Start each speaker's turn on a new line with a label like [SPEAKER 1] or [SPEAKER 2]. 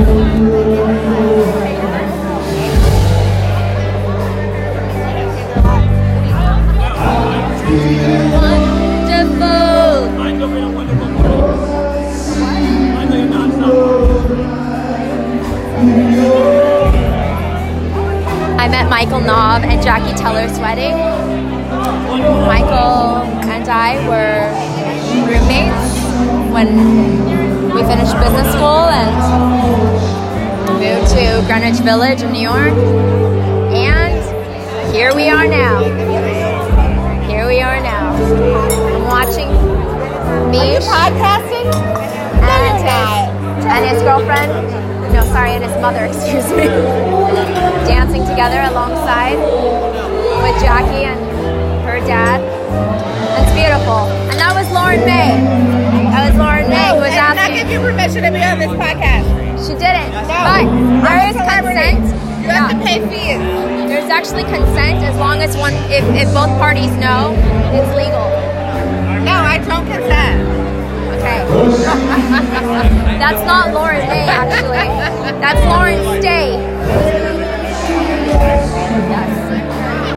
[SPEAKER 1] I met Michael Knob and Jackie Teller's wedding. Michael and I were roommates when we finished business school and Greenwich Village in New York. And here we are now. Here we are now. I'm watching Beach
[SPEAKER 2] Podcasting?
[SPEAKER 1] and his, and his girlfriend, no, sorry, and his mother, excuse me, dancing together alongside with Jackie and her dad. It's beautiful. And that was Lauren May. That was Lauren May who was
[SPEAKER 2] I
[SPEAKER 1] asking.
[SPEAKER 2] give you permission to be
[SPEAKER 1] there is consent.
[SPEAKER 2] You have to pay fees.
[SPEAKER 1] There's actually consent as long as one, if, if both parties know, it's legal.
[SPEAKER 2] No, I don't consent.
[SPEAKER 1] Okay. That's not Lauren May, actually. That's Lauren Stay.